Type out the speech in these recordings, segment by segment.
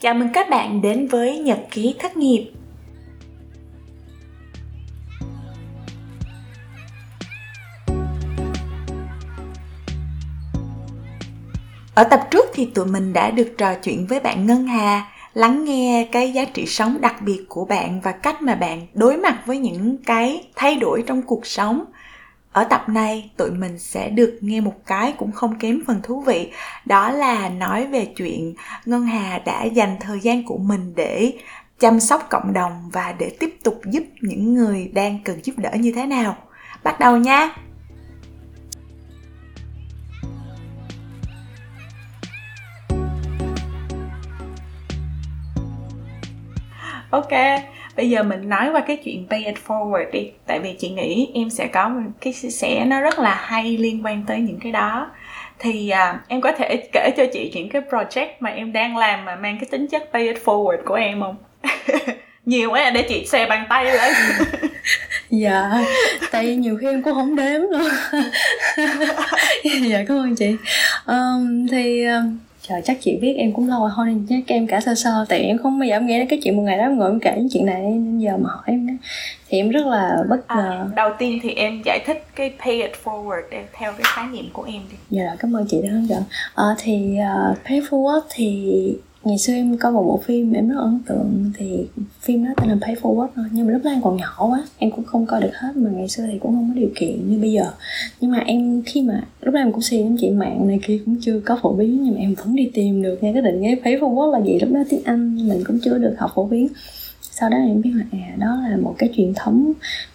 Chào mừng các bạn đến với Nhật ký thất nghiệp. Ở tập trước thì tụi mình đã được trò chuyện với bạn Ngân Hà, lắng nghe cái giá trị sống đặc biệt của bạn và cách mà bạn đối mặt với những cái thay đổi trong cuộc sống ở tập này, tụi mình sẽ được nghe một cái cũng không kém phần thú vị. Đó là nói về chuyện ngân hà đã dành thời gian của mình để chăm sóc cộng đồng và để tiếp tục giúp những người đang cần giúp đỡ như thế nào. Bắt đầu nha! Ok bây giờ mình nói qua cái chuyện pay it forward đi. Tại vì chị nghĩ em sẽ có một cái chia sẻ nó rất là hay liên quan tới những cái đó. Thì à, em có thể kể cho chị những cái project mà em đang làm mà mang cái tính chất pay it forward của em không? Nhiều quá để chị xe bàn tay lên. Dạ tại vì nhiều khi em cũng không đếm luôn. Dạ cảm ơn chị. Um, thì um, trời chắc chị biết em cũng lâu thôi nên chắc em cả sơ sơ tại em không bao giờ em nghĩ đến cái chuyện một ngày đó em ngồi em kể chuyện này nên giờ mà hỏi em thì em rất là bất à, ngờ. à, đầu tiên thì em giải thích cái pay it forward theo cái khái niệm của em đi. Dạ rồi cảm ơn chị đã hướng dẫn. À, thì uh, pay forward thì ngày xưa em có một bộ phim em rất ấn tượng, thì phim đó tên là Pay Forward thôi. Nhưng mà lúc đó em còn nhỏ quá, em cũng không coi được hết, mà ngày xưa thì cũng không có điều kiện như bây giờ. Nhưng mà em khi mà, lúc đó em cũng xem chị mạng này kia cũng chưa có phổ biến, nhưng mà em vẫn đi tìm được nghe cái định nghĩa Pay Forward là gì. Lúc đó tiếng Anh mình cũng chưa được học phổ biến. Sau đó em biết là à đó là một cái truyền thống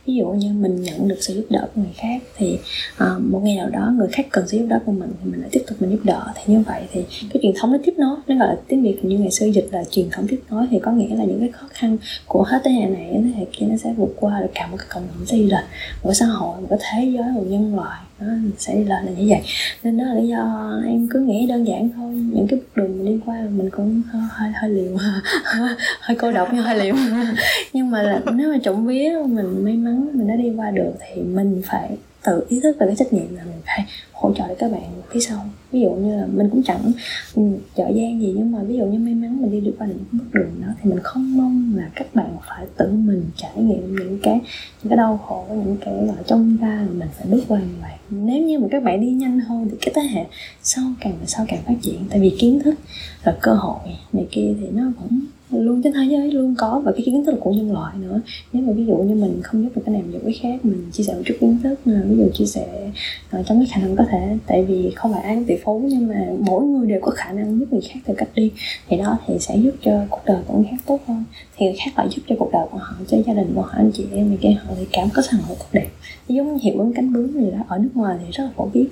ví dụ như mình nhận được sự giúp đỡ của người khác thì uh, một ngày nào đó người khác cần sự giúp đỡ của mình thì mình lại tiếp tục mình giúp đỡ. Thì như vậy thì cái truyền thống nó tiếp nối nó gọi là tiếng việt như ngày xưa dịch là truyền thống tiếp nối thì có nghĩa là những cái khó khăn của hết thế hệ này đến thế hệ kia nó sẽ vượt qua được cả một cái cộng đồng sẽ đi lên một cái xã hội một cái thế giới một nhân loại. Nó sẽ đi lên là như vậy. Nên đó là lý do em cứ nghĩ đơn giản thôi. Những cái bước đường mình đi qua mình cũng hơi hơi, liều hơi cô độc nhưng hơi liều. Nhưng mà là nếu mà trộm vía mình may mắn mình đã đi qua được thì mình phải tự ý thức về cái trách nhiệm là mình phải hỗ trợ để các bạn phía sau. Ví dụ như là mình cũng chẳng ừ, trợ gian gì nhưng mà ví dụ như may mắn mình đi được qua những bước đường đó thì mình không mong là các bạn phải tự mình trải nghiệm những cái những cái đau khổ những cái ở trong ra mà mình phải bước qua như vậy. Nếu như mà các bạn đi nhanh hơn thì cái thế hệ sau càng sau càng phát triển. Tại vì kiến thức và cơ hội này kia thì nó vẫn luôn trên thế giới luôn có và cái kiến thức của nhân loại nữa. Nếu mà ví dụ như mình không giúp được cái này giúp cái khác mình chia sẻ một chút kiến thức à, ví dụ chia sẻ uh, trong cái khả năng có thể. Tại vì không phải ai cũng tỷ phú nhưng mà mỗi người đều có khả năng giúp người khác theo cách đi. Thì đó thì sẽ giúp cho cuộc đời của người khác tốt hơn. Thì người khác lại giúp cho cuộc đời của họ cho gia đình của họ anh chị em này kia họ thì cảm có xã hội tốt đẹp. Giống như hiệu ứng cánh bướm gì đó ở nước ngoài thì rất là phổ biến.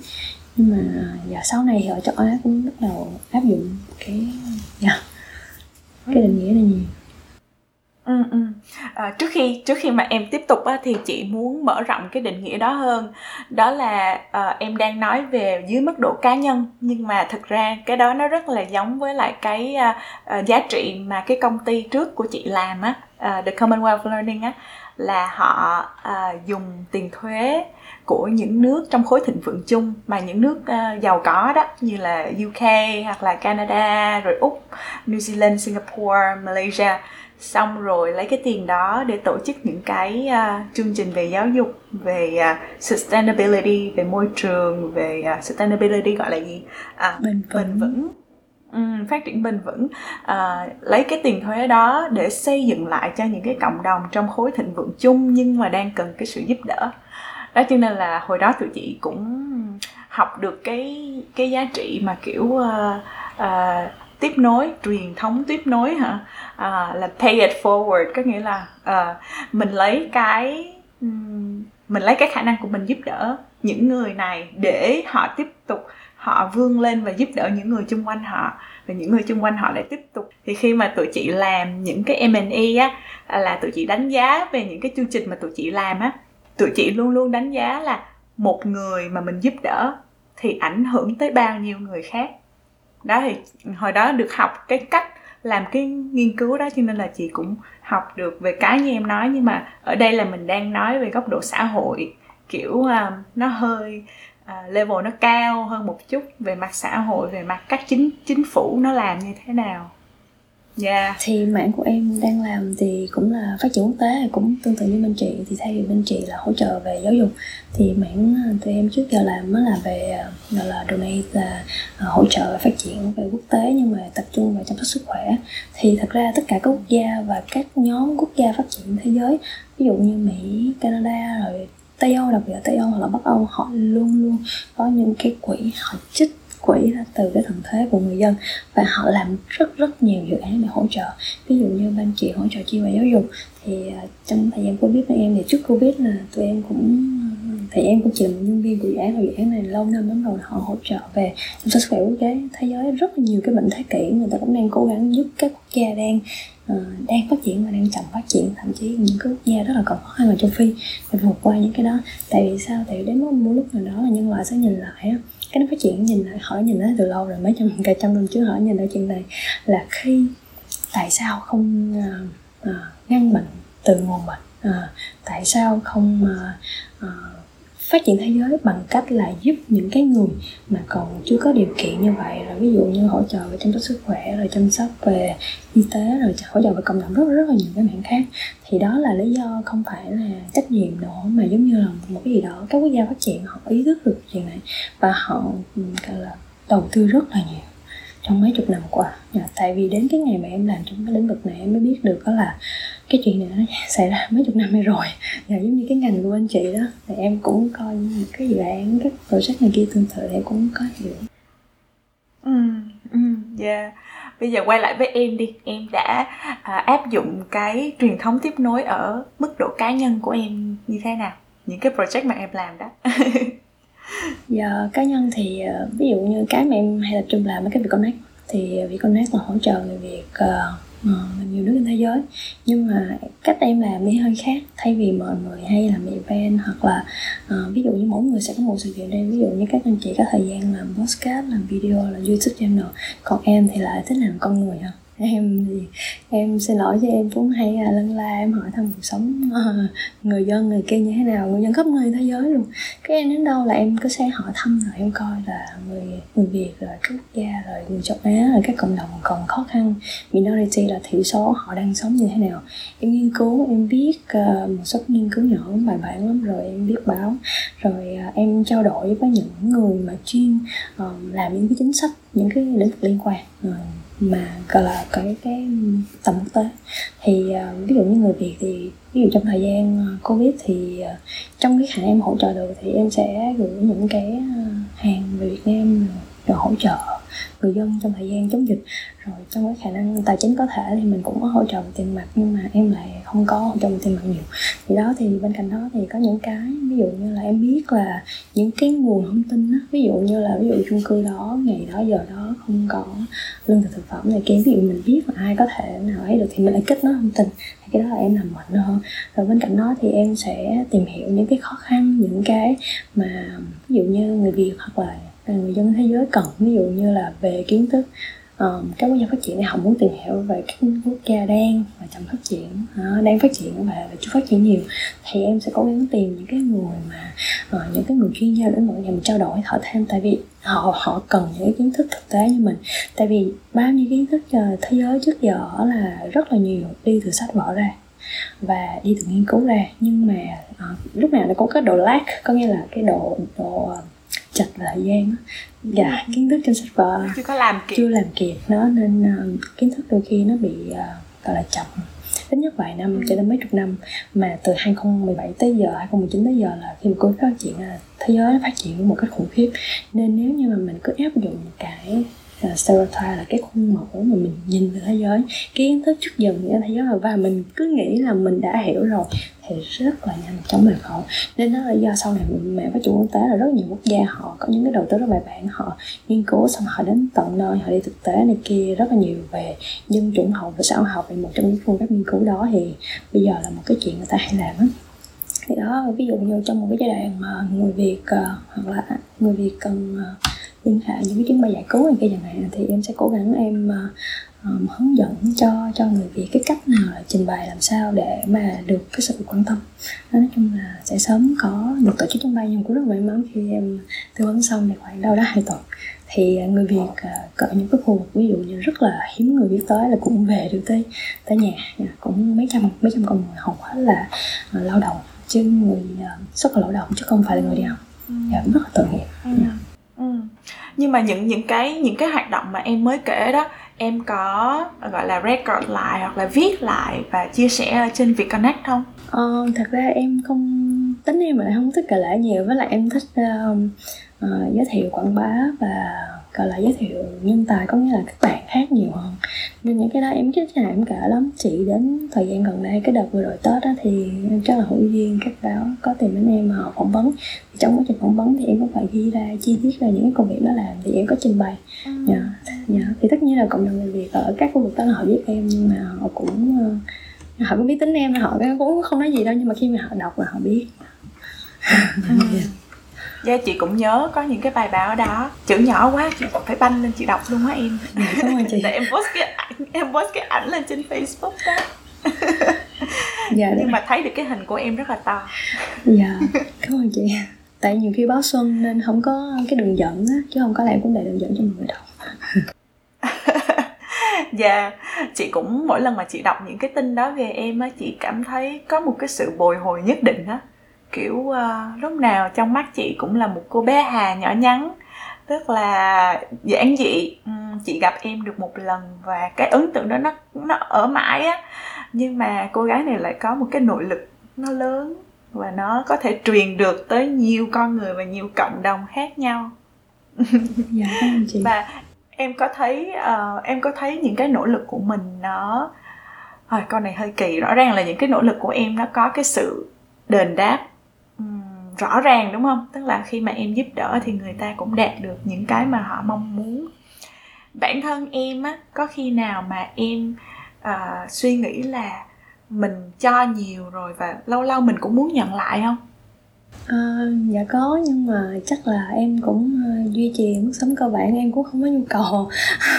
Nhưng mà à, giờ sau này thì ở châu Á cũng bắt đầu áp dụng cái yeah, cái định nghĩa là gì Ừ, ừ. À, trước khi trước khi mà em tiếp tục á, thì chị muốn mở rộng cái định nghĩa đó hơn đó là à, em đang nói về dưới mức độ cá nhân nhưng mà thực ra cái đó nó rất là giống với lại cái à, à, giá trị mà cái công ty trước của chị làm á à, the Commonwealth Learning á là họ à, dùng tiền thuế của những nước trong khối thịnh vượng chung mà những nước uh, giàu có đó như là UK hoặc là Canada rồi Úc, New Zealand, Singapore, Malaysia. Xong rồi lấy cái tiền đó để tổ chức những cái uh, chương trình về giáo dục về uh, sustainability về môi trường về uh, sustainability gọi là gì? À, bền vững, bền vững. Ừ, phát triển bền vững. À, lấy cái tiền thuế đó để xây dựng lại cho những cái cộng đồng trong khối thịnh vượng chung nhưng mà đang cần cái sự giúp đỡ đó cho nên là hồi đó tụi chị cũng học được cái cái giá trị mà kiểu uh, uh, tiếp nối truyền thống tiếp nối hả? Uh, là pay it forward có nghĩa là uh, mình lấy cái mình lấy cái khả năng của mình giúp đỡ những người này để họ tiếp tục họ vươn lên và giúp đỡ những người chung quanh họ và những người chung quanh họ lại tiếp tục. Thì khi mà tụi chị làm những cái M&E á là tụi chị đánh giá về những cái chương trình mà tụi chị làm á tụi chị luôn luôn đánh giá là một người mà mình giúp đỡ thì ảnh hưởng tới bao nhiêu người khác. Đó thì hồi đó được học cái cách làm cái nghiên cứu đó cho nên là chị cũng học được về cái như em nói nhưng mà ở đây là mình đang nói về góc độ xã hội kiểu uh, nó hơi uh, level nó cao hơn một chút về mặt xã hội về mặt các chính chính phủ nó làm như thế nào yeah. thì mảng của em đang làm thì cũng là phát triển quốc tế, cũng tương tự như bên chị thì thay vì bên chị là hỗ trợ về giáo dục, thì mảng à, tụi em trước giờ làm mới là về à, gọi là donate là hỗ trợ phát triển về quốc tế nhưng mà tập trung vào chăm sóc sức khỏe thì thật ra tất cả các quốc gia và các nhóm quốc gia phát triển thế giới, ví dụ như mỹ, canada rồi tây âu, đặc biệt là tây âu hoặc là bắc âu, họ luôn luôn có những cái quỹ họ trích quỹ từ cái thần thế của người dân. Và họ làm rất rất nhiều dự án để hỗ trợ. Ví dụ như bên chị hỗ trợ chi về giáo dục. Thì à, trong thời gian covid tụi em, thì trước covid là tụi em cũng, thì em cũng chỉ là một nhân viên của dự án và dự án này lâu năm lắm rồi, họ hỗ trợ về chăm sóc sức khỏe quốc tế, thế giới rất là nhiều cái bệnh thế kỷ. Người ta cũng đang cố gắng giúp các quốc gia đang Ờ, đang phát triển và đang chậm phát triển thậm chí những cái quốc gia rất là còn khó khăn ở châu phi. Để vượt qua những cái đó. Tại vì sao? Tại vì đến một lúc nào đó là nhân loại sẽ nhìn lại cái nó phát triển nhìn lại hỏi nhìn lại từ lâu rồi mấy trăm cả trăm năm trước hỏi nhìn lại chuyện này. Là khi tại sao không uh, uh, ngăn bệnh từ nguồn bệnh? Uh, tại sao không uh, uh, phát triển thế giới bằng cách là giúp những cái người mà còn chưa có điều kiện như vậy. Rồi ví dụ như hỗ trợ về chăm sóc sức khỏe, rồi chăm sóc về y tế, rồi hỗ trợ về cộng đồng, rất rất là nhiều cái mảng khác. Thì đó là lý do không phải là trách nhiệm nữa, mà giống như là một cái gì đó, các quốc gia phát triển, họ ý thức được chuyện này và họ gọi là, đầu tư rất là nhiều trong mấy chục năm qua. Dạ, tại vì đến cái ngày mà em làm trong cái lĩnh vực này, em mới biết được đó là cái chuyện này nó xảy ra mấy chục năm nay rồi. Dạ, giống như cái ngành của anh chị đó thì em cũng coi những cái dự án các project này kia tương tự thì em cũng có hiểu. Ừ ừ yeah bây giờ quay lại với em đi. Em đã à, áp dụng cái truyền thống tiếp nối ở mức độ cá nhân của em như thế nào? Những cái project mà em làm đó. Giờ cá nhân thì ờ, ví dụ như cái mà em hay tập trung làm với cái việc connect thì việc connect là hỗ trợ người việt uh, uh, nhiều nước trên thế giới. Nhưng mà cách em làm thì hơi khác. Thay vì mọi người hay làm event hoặc là uh, ví dụ như mỗi người sẽ có một sự kiện đây ví dụ như các anh chị có thời gian làm podcast làm video làm youtube channel. Còn em thì lại thích làm con người hơn em thì em xin lỗi cho em cũng hay là lân la em hỏi thăm cuộc sống ờ, người dân người kia như thế nào, người dân khắp nơi thế giới luôn. Cái em đến đâu là em cứ sẽ hỏi thăm rồi em coi là người người việt, rồi các quốc gia, rồi người châu á, rồi các cộng đồng còn khó khăn, minority là thiểu số, họ đang sống như thế nào. Em nghiên cứu, em biết ờ, một số nghiên cứu nhỏ bài bản lắm, rồi em biết báo, rồi à, em trao đổi với những người mà chuyên ờ, làm những cái chính sách những cái lĩnh vực liên quan. Ừ, mà gọi là cái cái tầm quốc tế. Thì uh, ví dụ như người việt thì ví dụ trong thời gian ờ, covid thì uh, trong cái khả năng em hỗ trợ được thì em sẽ gửi những cái hàng về việt nam rồi hỗ trợ người dân trong thời gian chống dịch. Rồi trong cái khả năng tài chính có thể thì mình cũng có hỗ trợ về tiền mặt nhưng mà em lại không có hỗ trợ về tiền mặt nhiều. Thì đó thì bên cạnh đó thì có những cái ví dụ như là em biết là những cái nguồn thông tin đó, ví dụ như là ví dụ chung cư đó ngày đó giờ đó không có lương thực thực phẩm này kia ví dụ mình biết là ai có thể nào ấy được thì mình lại kết nối thông tin thì cái đó là em làm mạnh hơn. Rồi bên cạnh đó thì em sẽ tìm hiểu những cái khó khăn những cái mà ví dụ như người việt hoặc là người dân thế giới cần ví dụ như là về kiến thức um, các quốc gia phát triển này họ muốn tìm hiểu về các quốc gia đang và chậm phát triển uh, đang phát triển và, và chưa phát triển nhiều thì em sẽ cố gắng tìm những cái người mà uh, những cái người chuyên gia lĩnh vực này mình trao đổi họ thêm. Tại vì họ họ cần những kiến thức thực tế như mình. Tại vì bao nhiêu kiến thức ờ, thế giới trước giờ là rất là nhiều đi từ sách vở ra và đi từ nghiên cứu ra. Nhưng mà uh, lúc nào nó cũng có độ lag có nghĩa là cái độ độ chặt thời gian dạ ừ. kiến thức trên sách vở chưa có làm kịp. chưa làm kịp nó nên uh, kiến thức đôi khi nó bị uh, gọi là chậm. Ít nhất vài năm ừ. cho đến mấy chục năm. Mà từ 2017 tới giờ 2019 tới giờ là khi mà covid phát triển là thế giới nó phát triển một cách khủng khiếp. Nên nếu như mà mình cứ áp dụng cái uh, stereotype là cái khuôn mẫu mà mình nhìn về thế giới kiến thức trước giờ mình thế giới và mình cứ nghĩ là mình đã hiểu rồi thì rất là nhanh chóng bền vững. Nên nó là do sau này mẹ phát triển quốc tế là rất nhiều quốc gia họ có những cái đầu tư rất bài bản họ nghiên cứu xong họ đến tận nơi họ đi thực tế này kia rất là nhiều về dân chủng học và xã hội học về một trong những phương pháp nghiên cứu đó thì bây giờ là một cái chuyện người ta hay làm á. Thì đó ví dụ như trong một cái giai đoạn mà người việt uh, hoặc là người việt cần uh, liên hệ những cái chuyến bay giải cứu này kia chẳng hạn thì em sẽ cố gắng em uh, um, hướng dẫn cho cho người việt cái cách nào là trình bày làm sao để mà được cái sự quan tâm nói chung là sẽ sớm có được tổ chức trong bay nhưng cũng rất may mắn khi em tư vấn xong thì khoảng đâu đó hai tuần thì ờ, người việt ờ, cỡ những cái khu vực ví dụ như rất là hiếm người biết tới là cũng về được tới tới nhà cũng mấy trăm mấy trăm con người hầu hết là uh, lao động chứ người uh, xuất khẩu lao động chứ không phải là người đi học ừ. dạ, rất là tội nghiệp ừ. ừ. nhưng mà những những cái những cái hoạt động mà em mới kể đó em có gọi là record lại hoặc là viết lại và chia sẻ trên việc connect không? Ờ, thật ra em không tính em lại không thích kể lại nhiều với lại em thích uh, uh, giới thiệu quảng bá và gọi là giới thiệu nhân tài có nghĩa là các bạn khác nhiều hơn. Nên những cái đó em rất là em kể lắm. Chị đến thời gian gần đây cái đợt vừa rồi tết đó thì chắc là hữu duyên các báo có tìm đến em họ phỏng vấn. Thì trong quá trình phỏng vấn thì em cũng phải ghi ra chi tiết về những cái công việc đó làm thì em có trình bày. Ừ. dạ, dạ. thì tất nhiên là cộng đồng người việt ở các khu vực đó là họ biết em nhưng mà họ cũng uh, họ cũng biết tính em họ cũng không nói gì đâu nhưng mà khi mà họ đọc là họ biết. Ừ. yeah. Dạ chị cũng nhớ có những cái bài báo đó. Chữ nhỏ quá chị phải banh lên chị đọc luôn á em. Dạ, cảm ơn chị. Để em post cái ảnh em post cái ảnh lên trên facebook đó. Dạ, nhưng mà thấy được cái hình của em rất là to. Dạ cảm ơn chị. Tại nhiều khi báo xuân nên không có cái đường dẫn á chứ không có lẽ cũng để đường dẫn cho mọi người đọc dạ. Chị cũng mỗi lần mà chị đọc những cái tin đó về em á chị cảm thấy có một cái sự bồi hồi nhất định á. Kiểu uh, lúc nào trong mắt chị cũng là một cô bé hà nhỏ nhắn tức là giản dị. Chị gặp em được một lần và cái ấn tượng đó nó nó ở mãi á. Nhưng mà cô gái này lại có một cái nội lực nó lớn và nó có thể truyền được tới nhiều con người và nhiều cộng đồng khác nhau. Dạ chị. Và em có thấy uh, em có thấy những cái nỗ lực của mình nó Hồi, con này hơi kỳ. Rõ ràng là những cái nỗ lực của em nó có cái sự đền đáp rõ ràng đúng không? Tức là khi mà em giúp đỡ thì người ta cũng đạt được những cái mà họ mong muốn. Bản thân em á có khi nào mà em uh, suy nghĩ là mình cho nhiều rồi và lâu lâu mình cũng muốn nhận lại không? À, dạ có nhưng mà chắc là em cũng ờ, duy trì mức sống cơ bản em cũng không có nhu cầu.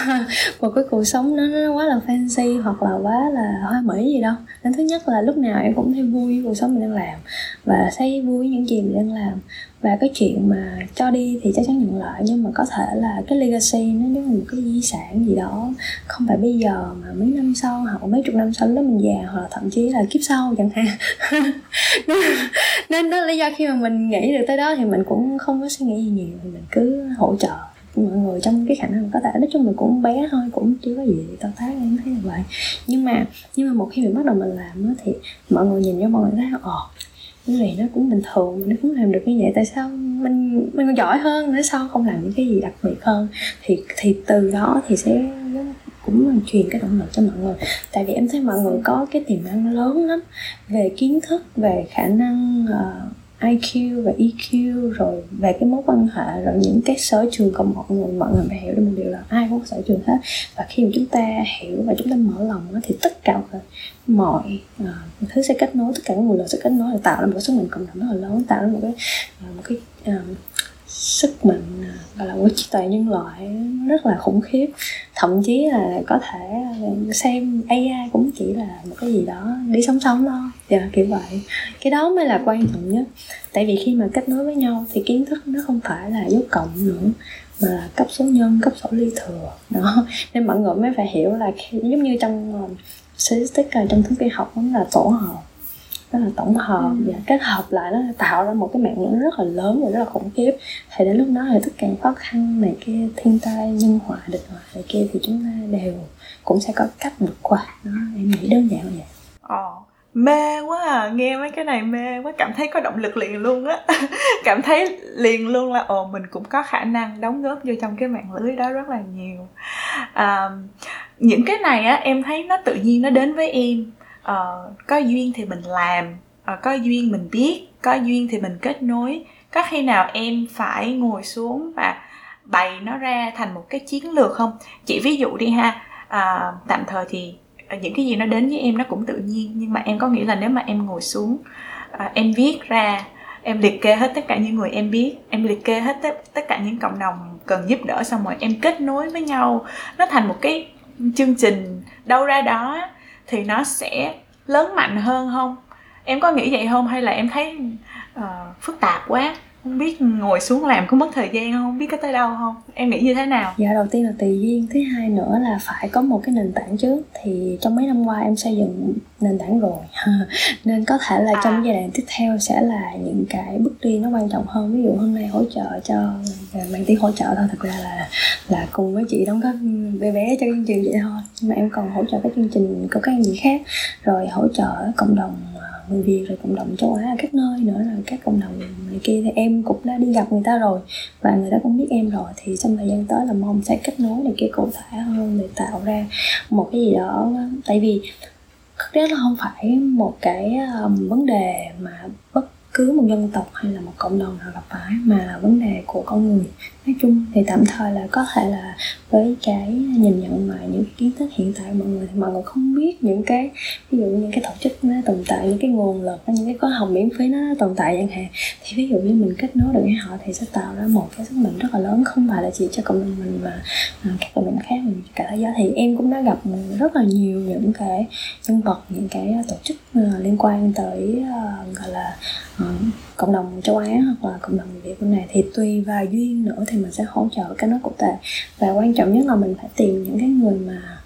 Một cái cuộc sống nó, nó quá là fancy hoặc là quá là hoa mỹ gì đâu. Nên thứ nhất là lúc nào em cũng thấy vui với cuộc sống mình đang làm và thấy vui với những gì mình đang làm và cái chuyện mà cho đi thì chắc chắn nhận lại nhưng mà có thể là cái legacy nó giống như một cái di sản gì đó. Không phải bây giờ mà mấy năm sau hoặc mấy chục năm sau đó mình già hoặc là thậm chí là kiếp sau chẳng hạn. Nên, nên đó là lý do khi mà mình nghĩ được tới đó thì mình cũng không có suy nghĩ gì nhiều thì mình cứ hỗ trợ mọi người trong cái khả năng có thể. Nói chung mình cũng bé thôi cũng chưa có gì to tát em thấy là vậy. Nhưng mà nhưng mà một khi mình bắt đầu mình làm thì mọi người nhìn cho mọi người thấy ồ cái này nó cũng bình thường mình nó cũng làm được như vậy tại sao mình mình còn giỏi hơn nữa sao không làm những cái gì đặc biệt hơn? Thì thì từ đó thì sẽ cũng truyền cái động lực cho mọi người. Tại vì em thấy mọi người có cái tiềm năng lớn lắm về kiến thức về khả năng uh, IQ và EQ rồi về cái mối quan hệ rồi những cái sở trường của mọi người mọi người phải hiểu được một điều là ai cũng có sở trường hết. Và khi mà chúng ta hiểu và chúng ta mở lòng thì tất cả mọi uh, thứ sẽ kết nối tất cả mọi nguồn lực sẽ kết nối để tạo ra một cái sức mạnh cộng đồng rất là lớn tạo ra một cái uh, một cái uh, sức mạnh à, gọi là của trí tuệ nhân loại rất là khủng khiếp. Thậm chí là có thể à, xem AI cũng chỉ là một cái gì đó đi sống sống thôi. Dạ kiểu vậy. Cái đó mới là quan trọng nhất. Tại vì khi mà kết nối với nhau thì kiến thức nó không phải là dấu cộng nữa, mà là cấp số nhân, cấp số ly thừa. Đó. Nên mọi người mới phải hiểu là giống như trong à, statistics trong thống kê học nó là tổ hợp đó là tổng hợp. Ừ. và kết hợp lại nó tạo ra một cái mạng lưới rất là lớn và rất là khủng khiếp. Thì đến lúc đó thì tất cả khó khăn này kia thiên tai nhân họa địch họa này kia thì chúng ta đều cũng sẽ có cách vượt qua. Đó em nghĩ đơn giản vậy. Ồ, mê quá à. Nghe mấy cái này mê quá cảm thấy có động lực liền luôn á. Cảm thấy liền luôn là ồ mình cũng có khả năng đóng góp vô trong cái mạng lưới đó rất là nhiều. À, những cái này á em thấy nó tự nhiên nó đến với em uh, có duyên thì mình làm uh, có duyên mình biết có duyên thì mình kết nối. Có khi nào em phải ngồi xuống và bày nó ra thành một cái chiến lược không? Chỉ ví dụ đi ha à, tạm thời thì những cái gì nó đến với em nó cũng tự nhiên nhưng mà em có nghĩ là nếu mà em ngồi xuống à, em viết ra em liệt kê hết tất cả những người em biết em liệt kê hết tất, tất cả những cộng đồng cần giúp đỡ xong rồi em kết nối với nhau nó thành một cái chương trình đâu ra đó thì nó sẽ lớn mạnh hơn không? Em có nghĩ vậy không? Hay là em thấy uh, phức tạp quá? Không biết ngồi xuống làm có mất thời gian không? Không biết có tới đâu không? Em nghĩ như thế nào? Dạ đầu tiên là tùy duyên thứ hai nữa là phải có một cái nền tảng trước. Thì trong mấy năm qua em xây dựng nền tảng rồi. Nên có thể là trong à. giai đoạn tiếp theo sẽ là những cái bước đi nó quan trọng hơn. Ví dụ hôm nay hỗ trợ cho mang tiếng hỗ trợ thôi thật ra là là cùng với chị đóng góp bé bé cho chương trình vậy thôi. Nhưng mà em còn hỗ trợ các chương trình của các chị khác. Rồi hỗ trợ cộng đồng người Việt rồi cộng đồng châu Á ở các nơi nữa là các cộng đồng này kia. Thì em cũng đã đi gặp người ta rồi và người ta cũng biết em rồi. Thì trong thời gian tới là mong sẽ kết nối này kia cụ thể hơn để tạo ra một cái gì đó. Tại vì thực ra nó không phải một cái um, vấn đề mà bất cứ một dân tộc hay là một cộng đồng nào gặp phải mà là vấn đề của con người, nói chung thì tạm thời là có thể là với cái nhìn nhận mà những kiến thức hiện tại mọi người thì mọi người không biết những cái, ví dụ những cái tổ chức nó tồn tại, những cái nguồn lực, những cái khóa học miễn phí nó tồn tại chẳng hạn, thì ví dụ như mình kết nối được với họ thì sẽ tạo ra một cái sức mạnh rất là lớn, không phải là chỉ cho cộng đồng mình mà à, các cộng đồng khác, mình cả thế giới. Thì em cũng đã gặp rất là nhiều những cái nhân vật, những cái tổ chức à, liên quan tới à, gọi là cộng đồng châu Á hoặc là cộng đồng Việt bên này thì tùy vào duyên nữa thì mình sẽ hỗ trợ cái nó cụ thể. Và quan trọng nhất là mình phải tìm những cái người mà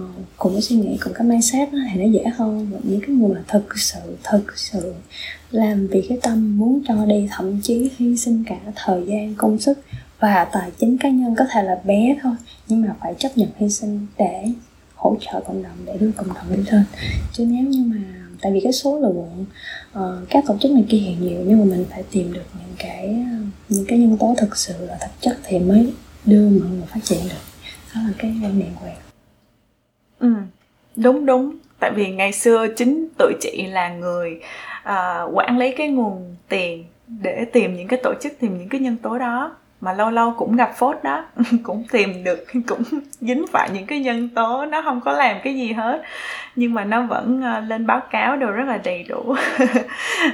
uh, cùng cái suy nghĩ cùng cái mindset đó, thì nó dễ hơn. Và những cái người mà thực sự thực sự làm vì cái tâm muốn cho đi thậm chí hy sinh cả thời gian công sức và tài chính cá nhân có thể là bé thôi nhưng mà phải chấp nhận hy sinh để hỗ trợ cộng đồng để đưa cộng đồng đi lên chứ nếu như mà tại vì cái số lượng uh, các tổ chức này kia hiện nhiều nhưng mà mình phải tìm được những cái những cái nhân tố thực sự là thực chất thì mới đưa mọi người phát triển được. Đó là cái quan niệm của em. Ừ đúng đúng. Tại vì ngày xưa chính tụi chị là người uh, quản lý cái nguồn tiền để tìm những cái tổ chức tìm những cái nhân tố đó mà lâu lâu cũng gặp phốt đó cũng tìm được cũng dính phải những cái nhân tố nó không có làm cái gì hết. Nhưng mà nó vẫn ờ, lên báo cáo đều rất là đầy đủ.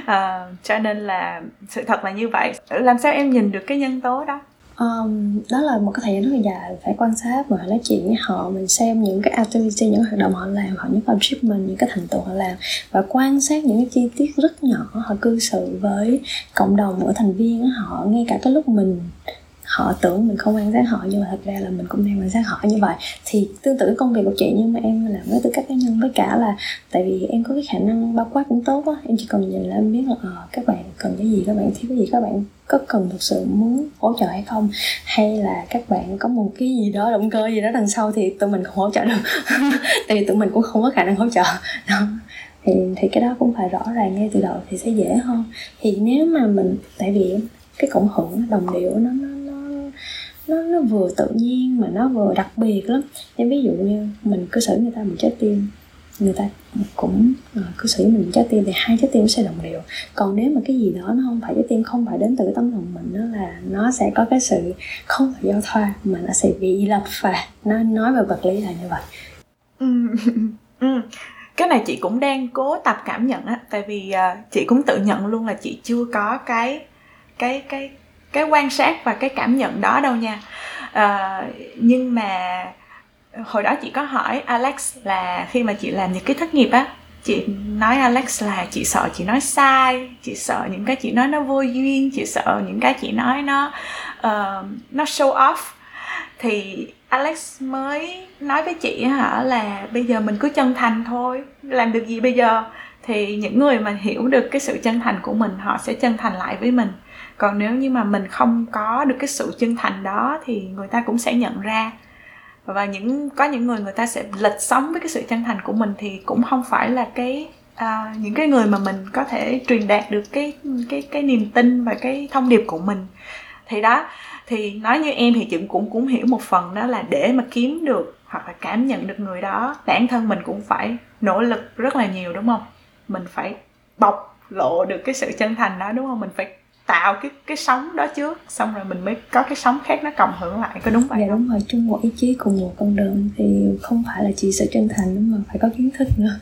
À, cho nên là sự thật là như vậy. Làm sao em nhìn được cái nhân tố đó? Um, đó là một cái thời gian rất là dài phải quan sát và nói chuyện với họ mình xem những cái activity những hoạt động họ làm họ những achievement những cái thành tựu họ làm và quan sát những cái chi tiết rất nhỏ họ cư xử với cộng đồng ở thành viên họ ngay cả cái lúc mình họ tưởng mình không quan sát họ nhưng mà thật ra là mình cũng đang quan sát họ như vậy. Thì tương tự công việc của chị nhưng mà em làm với tư cách cá nhân với cả là tại vì em có cái khả năng bao quát cũng tốt á. Em chỉ cần nhìn là em biết là à, các bạn cần cái gì các bạn thiếu cái gì các bạn có cần thực sự muốn hỗ trợ hay không hay là các bạn có một cái gì đó động cơ gì đó đằng sau thì tụi mình không hỗ trợ được. Tại vì tụi mình cũng không có khả năng hỗ trợ. Đó. Thì thì cái đó cũng phải rõ ràng ngay từ đầu thì sẽ dễ hơn. Thì nếu mà mình tại vì cái cộng hưởng đồng điệu nó nó nó nó vừa tự nhiên mà nó vừa đặc biệt lắm nên ví dụ như mình cứ xử người ta một trái tim người ta cũng ờ, uh, cứ xử mình trái tim thì hai trái tim sẽ đồng đều còn nếu mà cái gì đó nó không phải trái tim không phải đến từ tấm lòng mình đó là nó sẽ có cái sự không phải giao thoa mà nó sẽ bị lập và nó nói về vật lý là như vậy ừ. ừ. cái này chị cũng đang cố tập cảm nhận á tại vì uh, chị cũng tự nhận luôn là chị chưa có cái cái cái cái quan sát và cái cảm nhận đó đâu nha. À, nhưng mà hồi đó chị có hỏi Alex là khi mà chị làm những cái thất nghiệp á chị nói Alex là chị sợ chị nói sai chị sợ những cái chị nói nó vô duyên chị sợ những cái chị nói nó uh, nó show off. Thì Alex mới nói với chị hả là bây giờ mình cứ chân thành thôi làm được gì bây giờ? Thì những người mà hiểu được cái sự chân thành của mình họ sẽ chân thành lại với mình còn nếu như mà mình không có được cái sự chân thành đó thì người ta cũng sẽ nhận ra. Và những có những người người ta sẽ lệch sống với cái sự chân thành của mình thì cũng không phải là cái à, những cái người mà mình có thể truyền đạt được cái cái cái niềm tin và cái thông điệp của mình. Thì đó thì nói như em thì chị cũng cũng hiểu một phần đó là để mà kiếm được hoặc là cảm nhận được người đó bản thân mình cũng phải nỗ lực rất là nhiều đúng không? Mình phải bộc lộ được cái sự chân thành đó đúng không? Mình phải tạo cái cái sóng đó trước xong rồi mình mới có cái sóng khác nó cộng hưởng lại có đúng vậy dạ đúng rồi. Chung một ý chí cùng một con đường thì không phải là chỉ sự chân thành đúng mà phải có kiến thức nữa.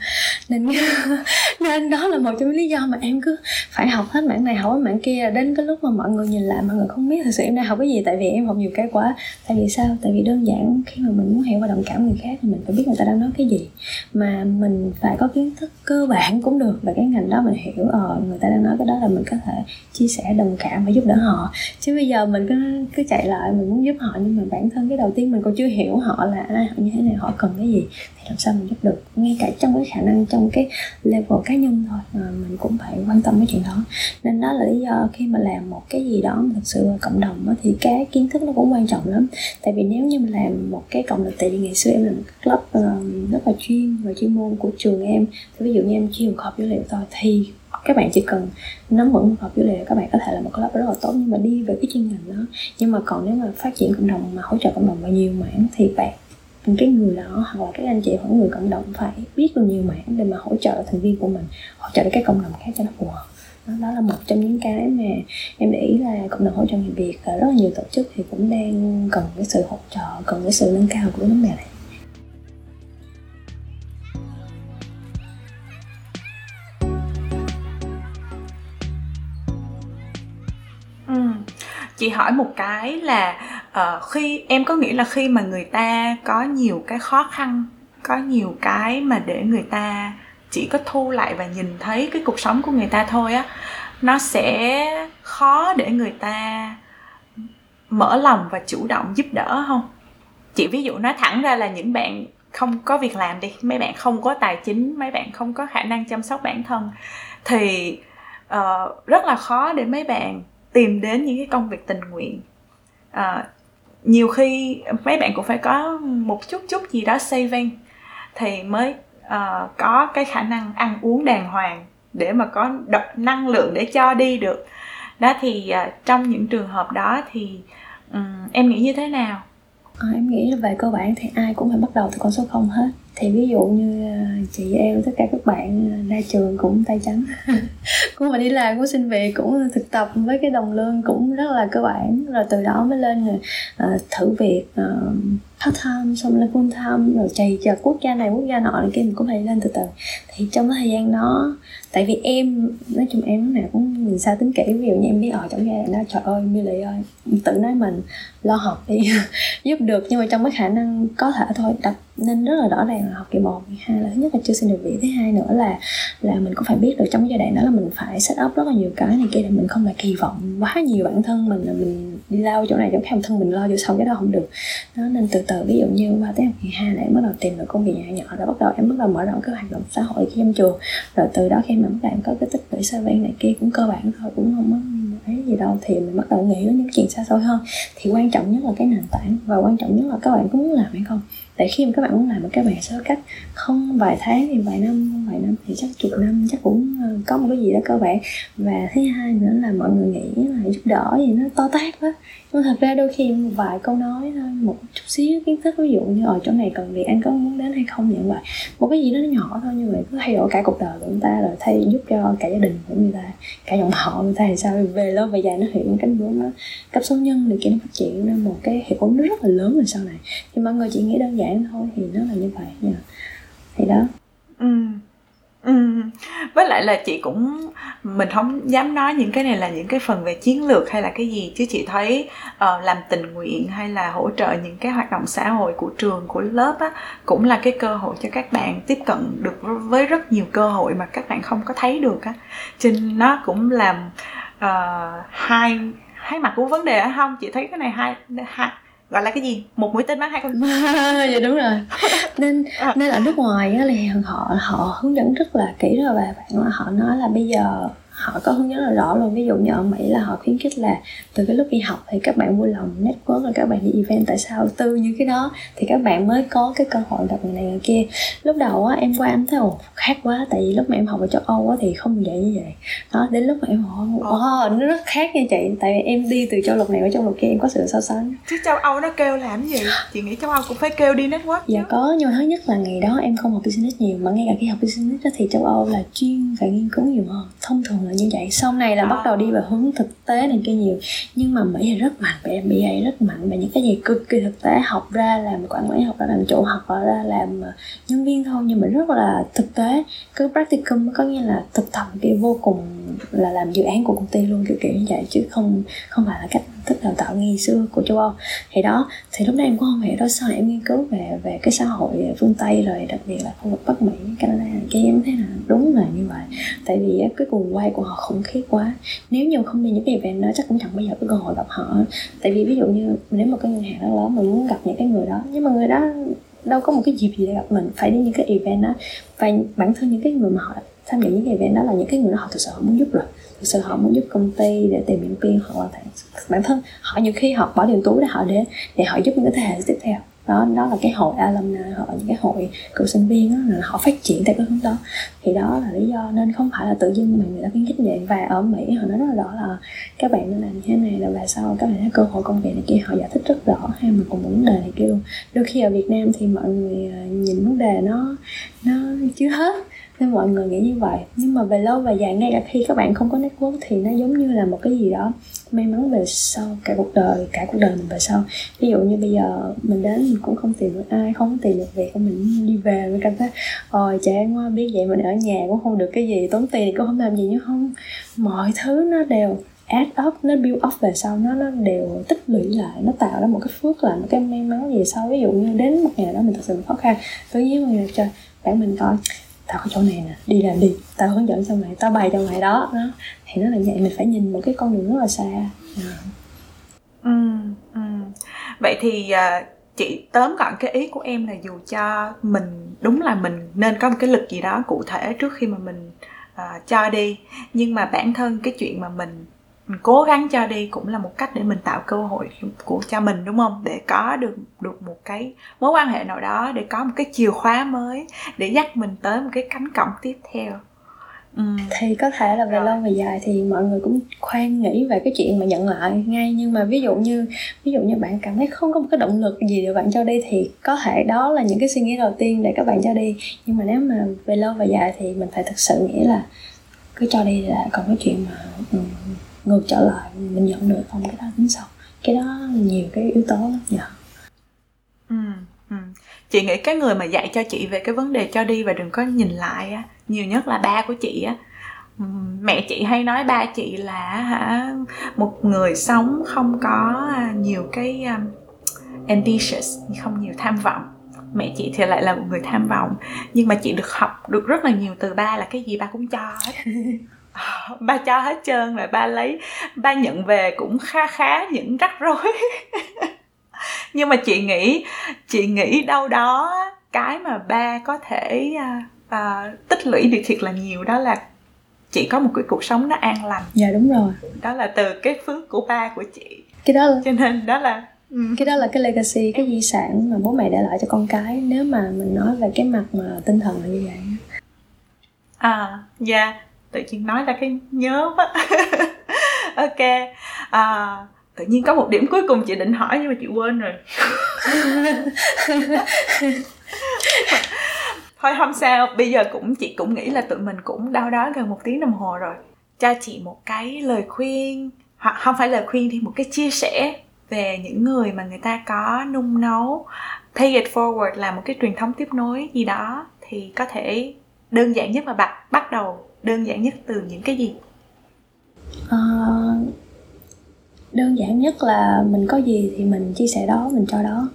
Nên nên đó là một trong những lý do mà em cứ phải học hết mảng này học hết mảng kia. Đến cái lúc mà mọi người nhìn lại mọi người không biết thực sự em đang học cái gì. Tại vì em học nhiều cái quá. Tại vì sao? Tại vì đơn giản khi mà mình muốn hiểu và đồng cảm người khác thì mình phải biết người ta đang nói cái gì. Mà mình phải có kiến thức cơ bản cũng được. Về cái ngành đó mình hiểu ờ người ta đang nói cái đó là mình có thể chia sẻ đồng cảm và giúp đỡ họ. Chứ bây giờ mình cứ cứ chạy lại mình muốn giúp họ nhưng mà bản thân cái đầu tiên mình còn chưa hiểu họ là ai họ như thế này họ cần cái gì thì làm sao mình giúp được? Ngay cả trong cái khả năng trong cái level cá nhân thôi mà mình cũng phải quan tâm cái chuyện đó. Nên đó là lý do khi mà làm một cái gì đó thực thật sự là cộng đồng đó, thì cái kiến thức nó cũng quan trọng lắm. Tại vì nếu như mình làm một cái cộng đồng tại vì ngày xưa em làm một club uh, rất là chuyên và chuyên môn của trường em. Thì ví dụ như em chuyên một họp dữ liệu thôi thì các bạn chỉ cần nắm vững họp dữ liệu các bạn có thể là một collab rất là tốt. Nhưng mà đi về cái chuyên ngành đó nhưng mà còn nếu mà phát triển cộng đồng mà hỗ trợ cộng đồng bao nhiêu mảng thì bạn cái người đó hoặc là các anh chị hoặc người cộng đồng phải biết được nhiều mảng để mà hỗ trợ thành viên của mình hỗ trợ được cộng đồng khác cho nó phù hợp. Đó, đó là một trong những cái mà em để ý là cộng đồng hỗ trợ người việt rất là nhiều tổ chức thì cũng đang cần cái sự hỗ trợ cần cái sự nâng cao của vấn đề này. Chị hỏi một cái là uh, khi em có nghĩ là khi mà người ta có nhiều cái khó khăn có nhiều cái mà để người ta chỉ có thu lại và nhìn thấy cái cuộc sống của người ta thôi á nó sẽ khó để người ta mở lòng và chủ động giúp đỡ không? Chị ví dụ nói thẳng ra là những bạn không có việc làm đi mấy bạn không có tài chính mấy bạn không có khả năng chăm sóc bản thân thì uh, rất là khó để mấy bạn tìm đến những cái công việc tình nguyện. À, nhiều khi mấy bạn cũng phải có một chút chút gì đó saving thì mới uh, có cái khả năng ăn uống đàng hoàng để mà có đ- năng lượng để cho đi được. Đó thì uh, trong những trường hợp đó thì um, em nghĩ như thế nào? À, em nghĩ là về cơ bản thì ai cũng phải bắt đầu từ con số không hết. Thì ví dụ như ờ, chị em tất cả các bạn ờ, ra trường cũng tay trắng. Cũng phải đi làm cũng xin việc cũng thực tập với cái đồng lương cũng rất là cơ bản. Rồi từ đó mới lên rồi uh, thử việc uh, part time xong lên full time rồi chạy chờ quốc gia này quốc gia nọ này kia mình cũng phải lên từ từ. Thì trong cái thời gian đó tại vì em nói chung em lúc nào cũng nhìn sao tính kỹ ví dụ như em đi ở trong giai đoạn đó trời ơi Milly ơi tự nói mình lo học đi, giúp được. Nhưng mà trong cái khả năng có thể thôi đặt nên rất là rõ ràng là học kỳ một, kỳ hai là thứ nhất là chưa xin được vị thứ hai nữa là là mình cũng phải biết được trong cái giai đoạn đó là mình phải set up rất là nhiều cái này kia để mình không phải kỳ vọng quá nhiều bản thân mình là mình đi lao chỗ này chỗ khác, thân mình lo cho xong cái đó không được. Đó, nên từ từ, ví dụ như qua tới học kỳ hai là em bắt đầu tìm được công việc nhỏ nhỏ, rồi bắt đầu em bắt đầu mở rộng cái hoạt động xã hội trong trường. Rồi từ đó khi mà các bạn có cái tích lũy saving này kia cũng cơ bản thôi cũng không có ấy gì đâu, thì mình bắt đầu nghĩ đến những chuyện xa xôi hơn. Thì quan trọng nhất là cái nền tảng, và quan trọng nhất là các bạn có muốn làm hay không tại khi mà các bạn muốn làm mà các bạn sẽ có cách không vài tháng thì vài năm, không vài năm thì chắc chục năm chắc cũng ờ, có một cái gì đó cơ bản. Và thứ hai nữa là mọi người nghĩ là giúp đỡ gì nó to tát quá. Nhưng thật ra đôi khi một vài câu nói thôi, một chút xíu kiến thức, ví dụ như ở chỗ này cần việc anh có muốn đến hay không? Những vậy. Một cái gì đó nó nhỏ thôi như vậy cứ thay đổi cả cuộc đời của người ta rồi thay giúp cho cả gia đình của người ta, cả dòng họ người ta thì sao? Về lâu về dài nó hiện cánh bướm nó cấp số nhân thì kia nó phát triển ra một cái hiệu ứng rất là lớn về sau này. Thì mọi người chỉ nghĩ đơn giản thôi thì nó là như vậy nha thì đó ừ Ừ. Với lại là chị cũng mình không dám nói những cái này là những cái phần về chiến lược hay là cái gì chứ chị thấy uh, làm tình nguyện hay là hỗ trợ những cái hoạt động xã hội của trường của lớp á cũng là cái cơ hội cho các bạn tiếp cận được với rất nhiều cơ hội mà các bạn không có thấy được á. Cho nó cũng làm uh, hai hai mặt của vấn đề á không chị thấy cái này hai hai gọi là cái gì? Một mũi tên bắn hai con. Dạ đúng rồi. Nên à. nên ở nước ngoài á thì họ họ hướng dẫn rất là kỹ rồi và bạn họ nói là bây giờ họ có hướng dẫn là rõ luôn. Ví dụ như ở mỹ là họ khuyến khích là từ cái lúc đi học thì các bạn vui lòng network rồi các bạn đi event. Tại sao? Tư như cái đó thì các bạn mới có cái cơ hội gặp người này người kia. Lúc đầu á em qua em thấy ồ khác quá. Tại vì lúc mà em học ở châu âu á thì không vậy như vậy. Đó đến lúc mà em hỏi ồ nó rất khác nha chị. Tại vì em đi từ châu lục này qua châu lục kia em có sự so sánh. Chứ châu âu nó kêu làm gì? Chị nghĩ châu âu cũng phải kêu đi network dạ có nhưng mà thứ nhất là ngày đó em không học business nhiều mà ngay cả khi học business thì châu âu là chuyên phải nghiên cứu nhiều hơn. Thông thường là như vậy. Sau này là bắt đầu đi vào hướng thực tế này kia nhiều. Nhưng mà mỹ thì rất mạnh về MBA rất mạnh về những cái gì cực kỳ thực tế, học ra làm quản lý, học ra làm chủ, học ra làm ờ, nhân viên thôi nhưng mà rất là thực tế. Cứ practicum, có nghĩa là thực tập kia vô cùng là làm dự án của công ty luôn, kiểu kiểu như vậy chứ không không phải là cách thức đào tạo ngày xưa của châu Âu. Thì đó, thì lúc đó em cũng không hiểu đó sau này em nghiên cứu về về cái xã hội phương Tây rồi, đặc biệt là khu vực Bắc Mỹ, Canada, cái em thấy là đúng là như vậy. Tại vì cái cuồng quay của họ khủng khiếp quá. Nếu như không đi những cái event đó, chắc cũng chẳng bao giờ có cơ hội gặp họ. Tại vì ví dụ như nếu mà cái ngân hàng đó lớn mình muốn gặp những cái người đó, nhưng mà người đó đâu có một cái dịp gì để gặp mình. Phải đi những cái event đó. Và bản thân những cái người mà họ tham dự những cái event đó là những cái người đó họ thực sự họ muốn giúp rồi thực sự họ muốn giúp công ty để tìm những viên hoặc là bản thân họ nhiều khi họ bỏ tiền túi để họ để để họ giúp những cái thế hệ tiếp theo. Đó đó là cái hội alumni hoặc là những cái hội cựu sinh viên đó, là họ phát triển theo cái hướng đó. Thì đó là lý do nên không phải là tự dưng mà người ta khuyến khích vậy. Và ở mỹ họ nói rất là rõ là các bạn nên làm như thế này là về sau các bạn có cơ hội công việc này kia họ giải thích rất rõ hay mà cùng vấn đề này kia luôn. Đôi khi ở việt nam thì mọi người à, nhìn vấn đề nó nó chưa hết nên mọi người nghĩ như vậy. Nhưng mà về lâu về dài, ngay cả khi các bạn không có network thì nó giống như là một cái gì đó may mắn về sau, cả cuộc đời, cả cuộc đời mình về sau. Ví dụ như bây giờ mình đến mình cũng không tìm được ai, không tìm được việc mình, đi về mới cảm thấy, ôi chán quá biết vậy, mình ở nhà cũng không được cái gì, tốn tiền thì cũng không làm gì nhưng không? Mọi thứ nó đều add up, nó build up về sau, nó nó đều tích lũy lại, nó tạo ra một cái phước là một cái may mắn gì sau. Ví dụ như đến một ngày đó mình thật sự khó khăn, tự nhiên mình trời, bạn mình coi tao có chỗ này nè đi làm đi tao hướng dẫn cho mày tao bày cho mày đó. Đó. Thì nó là vậy mình phải nhìn một cái con đường rất là xa. Dạ. Ừ, ừ. vậy thì uh, chị tóm gọn cái ý của em là dù cho mình đúng là mình nên có một cái lực gì đó cụ thể trước khi mà mình uh, cho đi nhưng mà bản thân cái chuyện mà mình mình cố gắng cho đi cũng là một cách để mình tạo cơ hội của cho mình đúng không để có được được một cái mối quan hệ nào đó để có một cái chìa khóa mới để dắt mình tới một cái cánh cổng tiếp theo Ừ. thì có thể là về Rồi. lâu về dài thì mọi người cũng khoan nghĩ về cái chuyện mà nhận lại ngay nhưng mà ví dụ như ví dụ như bạn cảm thấy không có một cái động lực gì để bạn cho đi thì có thể đó là những cái suy nghĩ đầu tiên để các bạn cho đi nhưng mà nếu mà về lâu về dài thì mình phải thực sự nghĩ là cứ cho đi là còn cái chuyện mà um, ngược trở lại mình nhận được không? Cái đó tính sau cái đó nhiều cái yếu tố lắm nhờ ừ, ừ. chị nghĩ cái người mà dạy cho chị về cái vấn đề cho đi và đừng có nhìn lại á nhiều nhất là ba của chị á. Mẹ chị hay nói ba chị là hả một người sống không có nhiều cái um, ambitious không nhiều tham vọng. Mẹ chị thì lại là một người tham vọng. Nhưng mà chị được học được rất là nhiều từ ba là cái gì ba cũng cho hết ba cho hết trơn rồi ba lấy ba nhận về cũng khá khá những rắc rối. Nhưng mà chị nghĩ chị nghĩ đâu đó cái mà ba có thể uh, uh, tích lũy được thiệt là nhiều đó là chị có một cái cuộc sống nó an lành. Dạ đúng rồi. Đó là từ cái phước của ba của chị. Cái đó là... cho nên đó là ừ. cái đó là cái legacy cái di sản mà bố mẹ để lại cho con cái nếu mà mình nói về cái mặt mà tinh thần là như vậy. À dạ. yeah tự nhiên nói ra cái nhớ quá. Ok à, tự nhiên có một điểm cuối cùng chị định hỏi nhưng mà chị quên rồi. Thôi không sao bây giờ cũng chị cũng nghĩ là tụi mình cũng đau đó gần một tiếng đồng hồ rồi. Cho chị một cái lời khuyên hoặc không phải lời khuyên thì một cái chia sẻ về những người mà người ta có nung nấu. Pay it forward là một cái truyền thống tiếp nối gì đó thì có thể đơn giản nhất là bắt bắt đầu đơn giản nhất từ những cái gì? À, đơn giản nhất là mình có gì thì mình chia sẻ đó mình cho đó.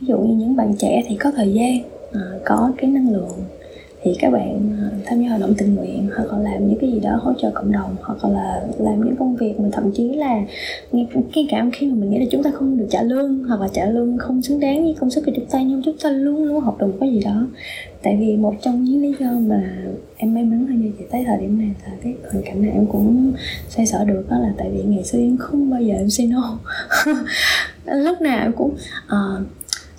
Ví dụ như những bạn trẻ thì có thời gian à, có cái năng lượng thì các bạn ờ, tham gia hoạt động tình nguyện hoặc là làm những cái gì đó hỗ trợ cộng đồng hoặc là làm những công việc mà thậm chí là ngay cả khi mà mình nghĩ là chúng ta không được trả lương hoặc là trả lương không xứng đáng với công sức của chúng ta nhưng chúng ta luôn luôn học được một cái gì đó. Tại vì một trong những lý do mà em may mắn hơn như chị tới thời điểm này là cái hoàn cảnh này em cũng xoay sở được đó là tại vì ngày xưa em không bao giờ em say no. Lúc nào em cũng uh,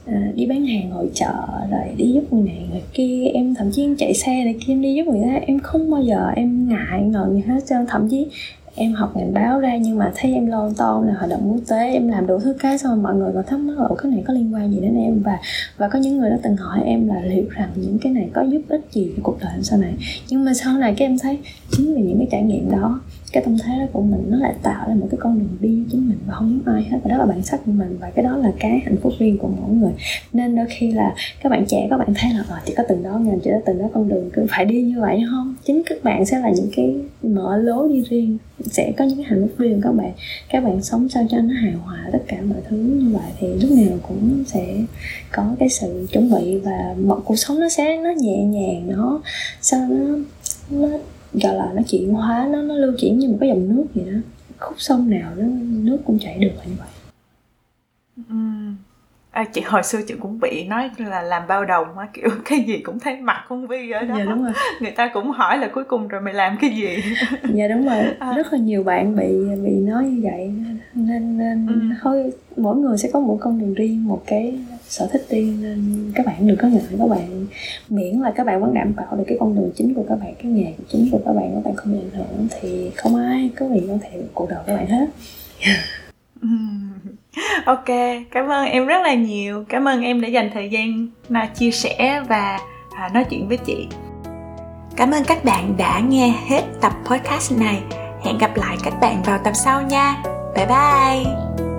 À, đi bán hàng hội chợ rồi đi giúp người này người kia em thậm chí em chạy xe này kia em đi giúp người ta em không bao giờ em ngại ngần gì hết trơn. Thậm chí em học ngành báo ra nhưng mà thấy em lo to là hoạt động quốc tế em làm đủ thứ cái xong mọi người còn thắc mắc là cái này có liên quan gì đến em? Và và có những người đã từng hỏi em là liệu rằng những cái này có giúp ích gì cho cuộc đời em sau này. Nhưng mà sau này các em thấy chính vì những cái trải nghiệm đó cái tâm thế đó của mình nó lại tạo ra một cái con đường đi chính mình và không giống ai hết. Và đó là bản sắc của mình và cái đó là cái hạnh phúc riêng của mỗi người. Nên đôi khi là các bạn trẻ các bạn thấy là ờ, à, chỉ có từng đó ngành chỉ có từng đó con đường cứ phải đi như vậy không? Chính các bạn sẽ là những cái mở lối đi riêng sẽ có những cái hạnh phúc riêng. Các bạn các bạn sống sao cho nó hài hòa tất cả mọi thứ như vậy thì lúc nào cũng sẽ có cái sự chuẩn bị và mọi cuộc sống nó sẽ nó nhẹ nhàng nó sao nó nó gọi là nó chuyển hóa nó nó lưu chuyển như một cái dòng nước vậy đó khúc sông nào nó nước cũng chảy được như vậy uhm. À, chị hồi xưa chị cũng bị nói là làm bao đồng á kiểu cái gì cũng thấy mặt con vi ở đó dạ đúng rồi người ta cũng hỏi là cuối cùng rồi mày làm cái gì dạ đúng rồi à. rất là nhiều bạn bị bị nói như vậy nên nên ừ. thôi mỗi người sẽ có một con đường riêng một cái sở thích đi nên các bạn đừng có ngại các bạn. Miễn là các bạn vẫn đảm bảo được cái con đường chính của các bạn cái nghề chính của các bạn các bạn không bị ảnh hưởng thì không ai có gì có thể cuộc đời các bạn hết. Ok cảm ơn em rất là nhiều. Cảm ơn em đã dành thời gian là chia sẻ và à, nói chuyện với chị. Cảm ơn các bạn đã nghe hết tập podcast này. Hẹn gặp lại các bạn vào tập sau nha. Bye bye.